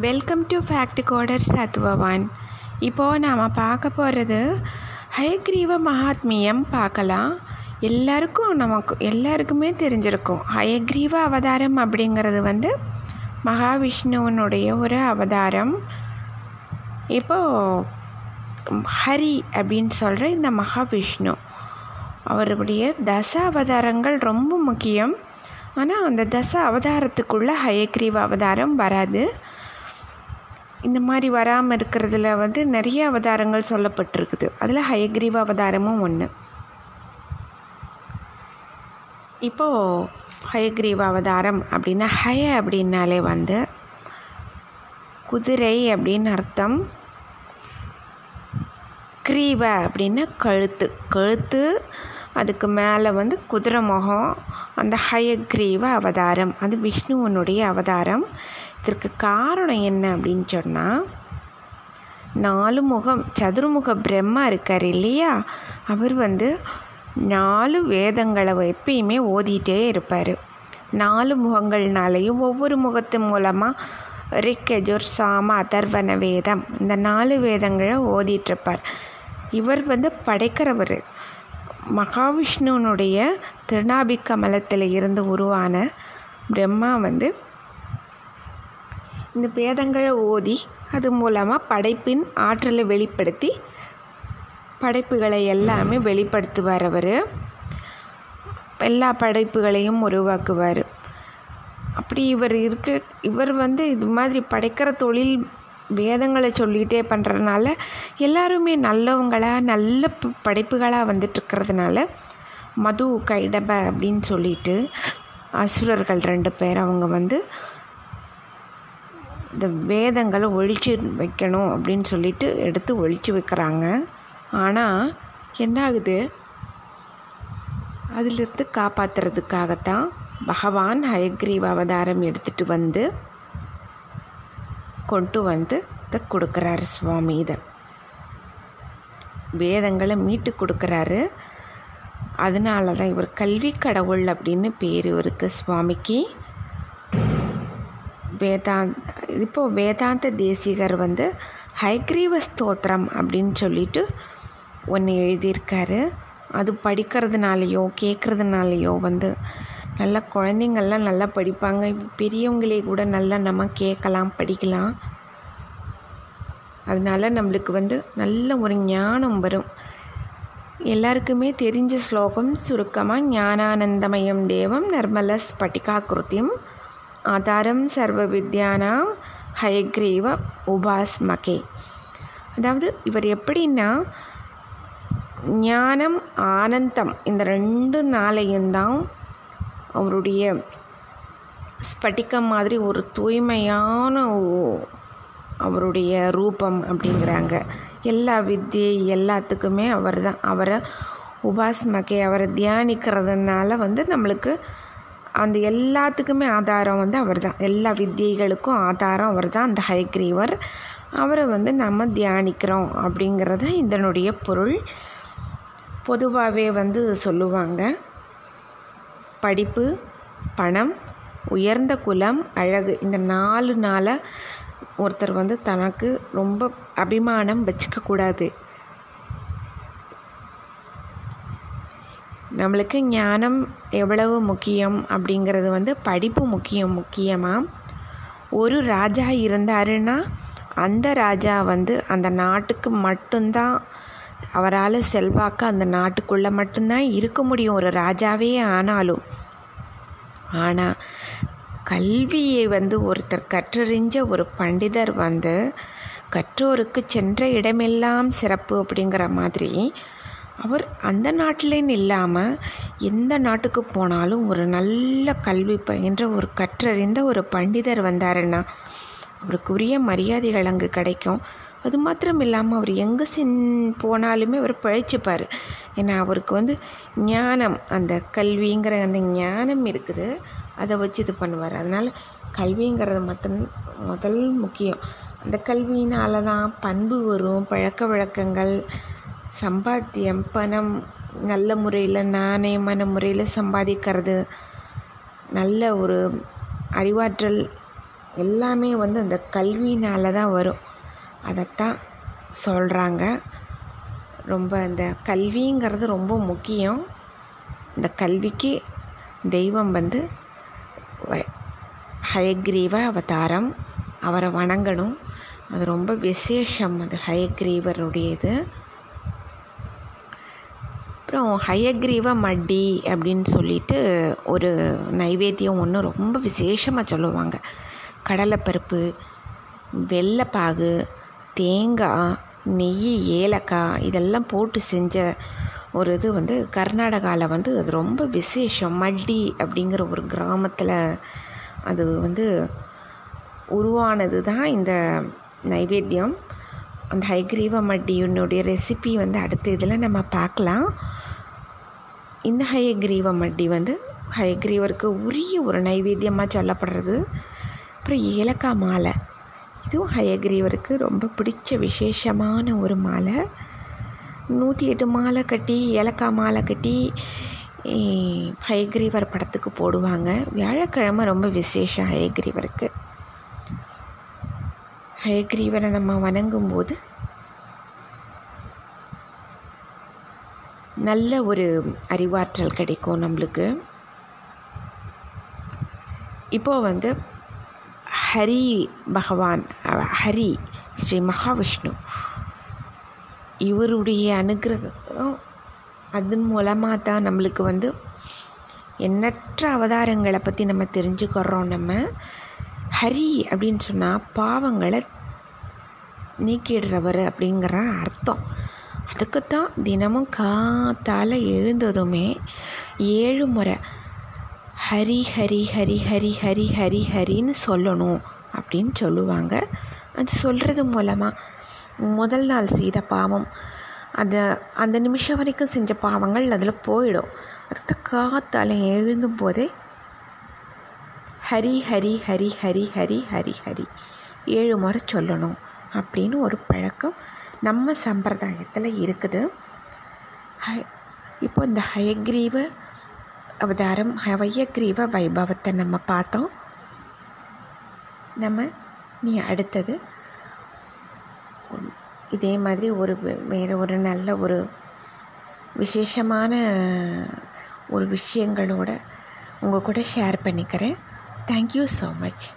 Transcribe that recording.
Welcome to Fact Coder Sathvavan இப்போது நாம் பார்க்க போகிறது ஹயக்ரீவ மகாத்மியம் பார்க்கலாம் எல்லாருக்கும் நமக்கு எல்லாருக்குமே தெரிஞ்சிருக்கும். ஹயக்ரீவ அவதாரம் அப்படிங்கிறது வந்து மகாவிஷ்ணுவனுடைய ஒரு அவதாரம். இப்போது ஹரி அப்படின்னு சொல்கிற இந்த மகாவிஷ்ணு அவருடைய தச அவதாரங்கள் ரொம்ப முக்கியம். ஆனால் அந்த தச அவதாரத்துக்குள்ளே ஹயக்ரீவ அவதாரம் வராது. இந்த மாதிரி வராமல் இருக்கிறதுல வந்து நிறைய அவதாரங்கள் சொல்லப்பட்டிருக்குது. அதில் ஹயக்ரீவ அவதாரமும் ஒன்று இப்போது ஹயக்ரீவ அவதாரம் அப்படின்னா ஹய அப்படின்னாலே வந்து குதிரை அப்படின்னு அர்த்தம். கிரீவ அப்படின்னா கழுத்து. கழுத்து அதுக்கு மேலே வந்து குதிரை முகம். அந்த ஹயக்ரீவ அவதாரம். அது விஷ்ணுவனுடைய அவதாரம். இதற்கு காரணம் என்ன அப்படின்னு சொன்னால் நாலு முகம் சதுர்முக பிரம்மா இருக்கார் இல்லையா? அவர் வந்து நாலு வேதங்களை எப்பயுமே ஓதிட்டே இருப்பார். நாலு முகங்கள்னாலையும் ஒவ்வொரு முகத்து மூலமாக ரிக்கஜுர் சாம அதர்வன வேதம் இந்த நாலு வேதங்களை ஓதிட்டுருப்பார் இவர் வந்து படைக்கிறவர். மகாவிஷ்ணுனுடைய திருநாபிக்கமலத்தில் இருந்து உருவான பிரம்மா வந்து இந்த வேதங்களை ஓதி அது மூலமாக படைப்பின் ஆற்றலை வெளிப்படுத்தி படைப்புகளை எல்லாமே வெளிப்படுத்துவார் அவர். எல்லா படைப்புகளையும் உருவாக்குவார். அப்படி இவர் இருக்க இவர் வந்து இது மாதிரி படைக்கிற தொழில் வேதங்களை சொல்லிகிட்டே பண்ணுறதுனால எல்லாருமே நல்லவங்களாக நல்ல படைப்புகளாக வந்துட்டுருக்கிறதுனால மது கைடப அப்படின்னு சொல்லிட்டு அசுரர்கள் ரெண்டு பேர் அவங்க வந்து இந்த வேதங்களை ஒழிச்சு வைக்கணும் அப்படின்னு சொல்லிட்டு எடுத்து ஒழிச்சு வைக்கிறாங்க. ஆனால் என்ன ஆகுது அதிலிருந்து காப்பாற்றுறதுக்காகத்தான் பகவான் ஹயக்ரீவ் அவதாரம் எடுத்துகிட்டு வந்து கொண்டு வந்து இதை கொடுக்குறாரு சுவாமி இதை. வேதங்களை மீட்டு கொடுக்குறாரு. அதனால தான் இவர் கல்வி கடவுள் அப்படின்னு பேர் இவருக்கு சுவாமிக்கு. வேதா இப்போது வேதாந்த தேசிகர் வந்து ஹைக்ரீவ ஸ்தோத்திரம் அப்படின்னு சொல்லிட்டு ஒன்று எழுதியிருக்காரு. அது படிக்கிறதுனாலையோ கேட்குறதுனாலையோ வந்து நல்லா குழந்தைங்கள்லாம் நல்லா படிப்பாங்க. பெரியவங்களே கூட நல்லா நம்ம கேட்கலாம் படிக்கலாம். அதனால நம்மளுக்கு வந்து நல்ல ஒரு ஞானம் வரும். எல்லாருக்குமே தெரிஞ்ச ஸ்லோகம் சுருக்கமாக ஞானானந்தமயம் தேவம் நர்மல ஸ்பட்டிகாக்கிருத்தியம் ஆதாரம் சர்வ வித்யானாம் ஹயக்ரீவ உபாஸ்மகே. அதாவது இவர் எப்படின்னா ஞானம் ஆனந்தம் இந்த ரெண்டு நாளையும் தான் அவருடைய ஸ்பட்டிகம் மாதிரி ஒரு தூய்மையான அவருடைய ரூபம் அப்படிங்கிறாங்க. எல்லா வித்தியை எல்லாத்துக்குமே அவர் தான் அவரை உபாஸ்மகை அவரை தியானிக்கிறதுனால வந்து நம்மளுக்கு அந்த எல்லாத்துக்குமே ஆதாரம் வந்து அவர் தான் எல்லா வித்தியைகளுக்கும் ஆதாரம் அவர் தான் அந்த ஹயக்ரீவர் அவரை வந்து நம்ம தியானிக்கிறோம் அப்படிங்கிறது இதனுடைய பொருள் பொதுவாகவே வந்து சொல்லுவாங்க. படிப்பு பணம் உயர்ந்த குலம் அழகு. இந்த நாலு நாளாக ஒருத்தர் வந்து தனக்கு ரொம்ப அபிமானம் வச்சுக்கக்கூடாது. நம்மளுக்கு ஞானம் எவ்வளவு முக்கியம் அப்படிங்கிறது வந்து படிப்பு முக்கியம் முக்கியமாக ஒரு ராஜா இருந்தாருன்னா அந்த ராஜா வந்து அந்த நாட்டுக்கு மட்டும்தான் அவரால் செல்வாக்கு அந்த நாட்டுக்குள்ளே மட்டும்தான் இருக்க முடியும் ஒரு ராஜாவே ஆனாலும். ஆனால் கல்வியை வந்து ஒருத்தர் கற்றறிஞ்ச ஒரு பண்டிதர் வந்து கற்றோருக்கு சென்ற இடமெல்லாம் சிறப்பு அப்படிங்கிற மாதிரி அவர் அந்த நாட்டிலேன்னு இல்லாமல் எந்த நாட்டுக்கு போனாலும் ஒரு நல்ல கல்வி பயின்ற ஒரு கற்றறிந்த ஒரு பண்டிதர் வந்தாருன்னா அவருக்குரிய மரியாதைகள் அங்கே கிடைக்கும். அது மாத்திரம் இல்லாமல் அவர் எங்கே சென் போனாலுமே அவர் பழிச்சுப்பார். ஏன்னா அவருக்கு வந்து ஞானம் அந்த கல்விங்கிற அந்த ஞானம் இருக்குது. அதை வச்சு இது பண்ணுவார். அதனால் கல்விங்கிறது மட்டும் முதல் முக்கியம். அந்த கல்வியினால தான் பண்பு வரும் பழக்க வழக்கங்கள் சம்பாத்தியம் பணம் நல்ல முறையில் நாணயமான முறையில் சம்பாதிக்கிறது நல்ல ஒரு அறிவாற்றல் எல்லாமே வந்து அந்த கல்வினால் தான் வரும். அதைத்தான் சொல்கிறாங்க ரொம்ப இந்த கல்விங்கிறது ரொம்ப முக்கியம். இந்த கல்விக்கு தெய்வம் வந்து ஹயக்ரீவ அவதாரம். அவரை வணங்கணும். அது ரொம்ப விசேஷம். அது ஹயக்ரீவருடையது. அப்புறம் ஹயக்ரீவ மட்டி அப்படின்னு சொல்லிட்டு ஒரு நைவேத்தியம் ஒன்று ரொம்ப விசேஷமாக சொல்லுவாங்க. கடலைப்பருப்பு வெள்ளைப்பாகு தேங்காய் நெய் ஏலக்காய் இதெல்லாம் போட்டு செஞ்ச ஒரு இது வந்து கர்நாடகாவில் வந்து அது ரொம்ப விசேஷம். மல்டி அப்படிங்கிற ஒரு கிராமத்தில் அது வந்து உருவானது தான் இந்த நைவேத்தியம். அந்த ஹைக்ரீவ மட்டியினுடைய ரெசிபி வந்து அடுத்த இதில் நம்ம பார்க்கலாம். இந்த ஹயக்ரீவ மட்டி வந்து ஹயக்ரீவருக்கு உரிய ஒரு நைவேத்தியமாக சொல்லப்படுறது. அப்புறம் ஏலக்காய் மாலை. இதுவும் ஹயக்ரீவருக்கு ரொம்ப பிடிச்ச விசேஷமான ஒரு மாலை. நூற்றி எட்டு மாலை கட்டி ஏலக்காய் மாலை கட்டி ஹயக்ரீவர் படத்துக்கு போடுவாங்க. வியாழக்கிழமை ரொம்ப விசேஷம் ஹயக்ரீவருக்கு ஹயக்ரீவனை நம்ம வணங்கும்போது நல்ல ஒரு அறிவாற்றல் கிடைக்கும் நம்மளுக்கு. இப்போ வந்து ஹரி பகவான் ஹரி ஸ்ரீ மகாவிஷ்ணு இவருடைய அனுகிரகம் அதன் மூலமாக தான் நம்மளுக்கு வந்து எண்ணற்ற அவதாரங்களை பற்றி நம்ம தெரிஞ்சுக்கிறோம் நம்ம. ஹரி அப்படின்னு சொன்னால் பாவங்களை நீக்கிடுறவர் அப்படிங்கிற அர்த்தம். அதுக்குத்தான் தினமும் காத்தால் எழுந்ததுமே ஏழு முறை ஹரி ஹரி ஹரி ஹரி ஹரி ஹரி ஹரின்னு சொல்லணும் அப்படின்னு சொல்லுவாங்க. அது சொல்கிறது மூலமாக முதல் நாள் செய்த பாவம் அந்த அந்த நிமிஷம் வரைக்கும் செஞ்ச பாவங்கள் அதில் போயிடும். அதுக்கு காத்தால் எழுந்தும் போதே ஹரி ஹரி ஹரி ஹரி ஹரி ஹரி ஹரி. ஏழு முறை சொல்லணும் அப்படின்னு ஒரு பழக்கம் நம்ம சம்பிரதாயத்தில் இருக்குது. ஹ- இப்போ இந்த ஹயக்ரீவ அவதாரம் ஹயக்ரீவ வைபவத்தை நம்ம பார்த்தோம். நம்ம நீ அடுத்தது இதே மாதிரி ஒரு வேறு ஒரு நல்ல ஒரு விசேஷமான ஒரு விஷயங்களோட உங்கள் கூட ஷேர் பண்ணிக்கிறேன். Thank you so much.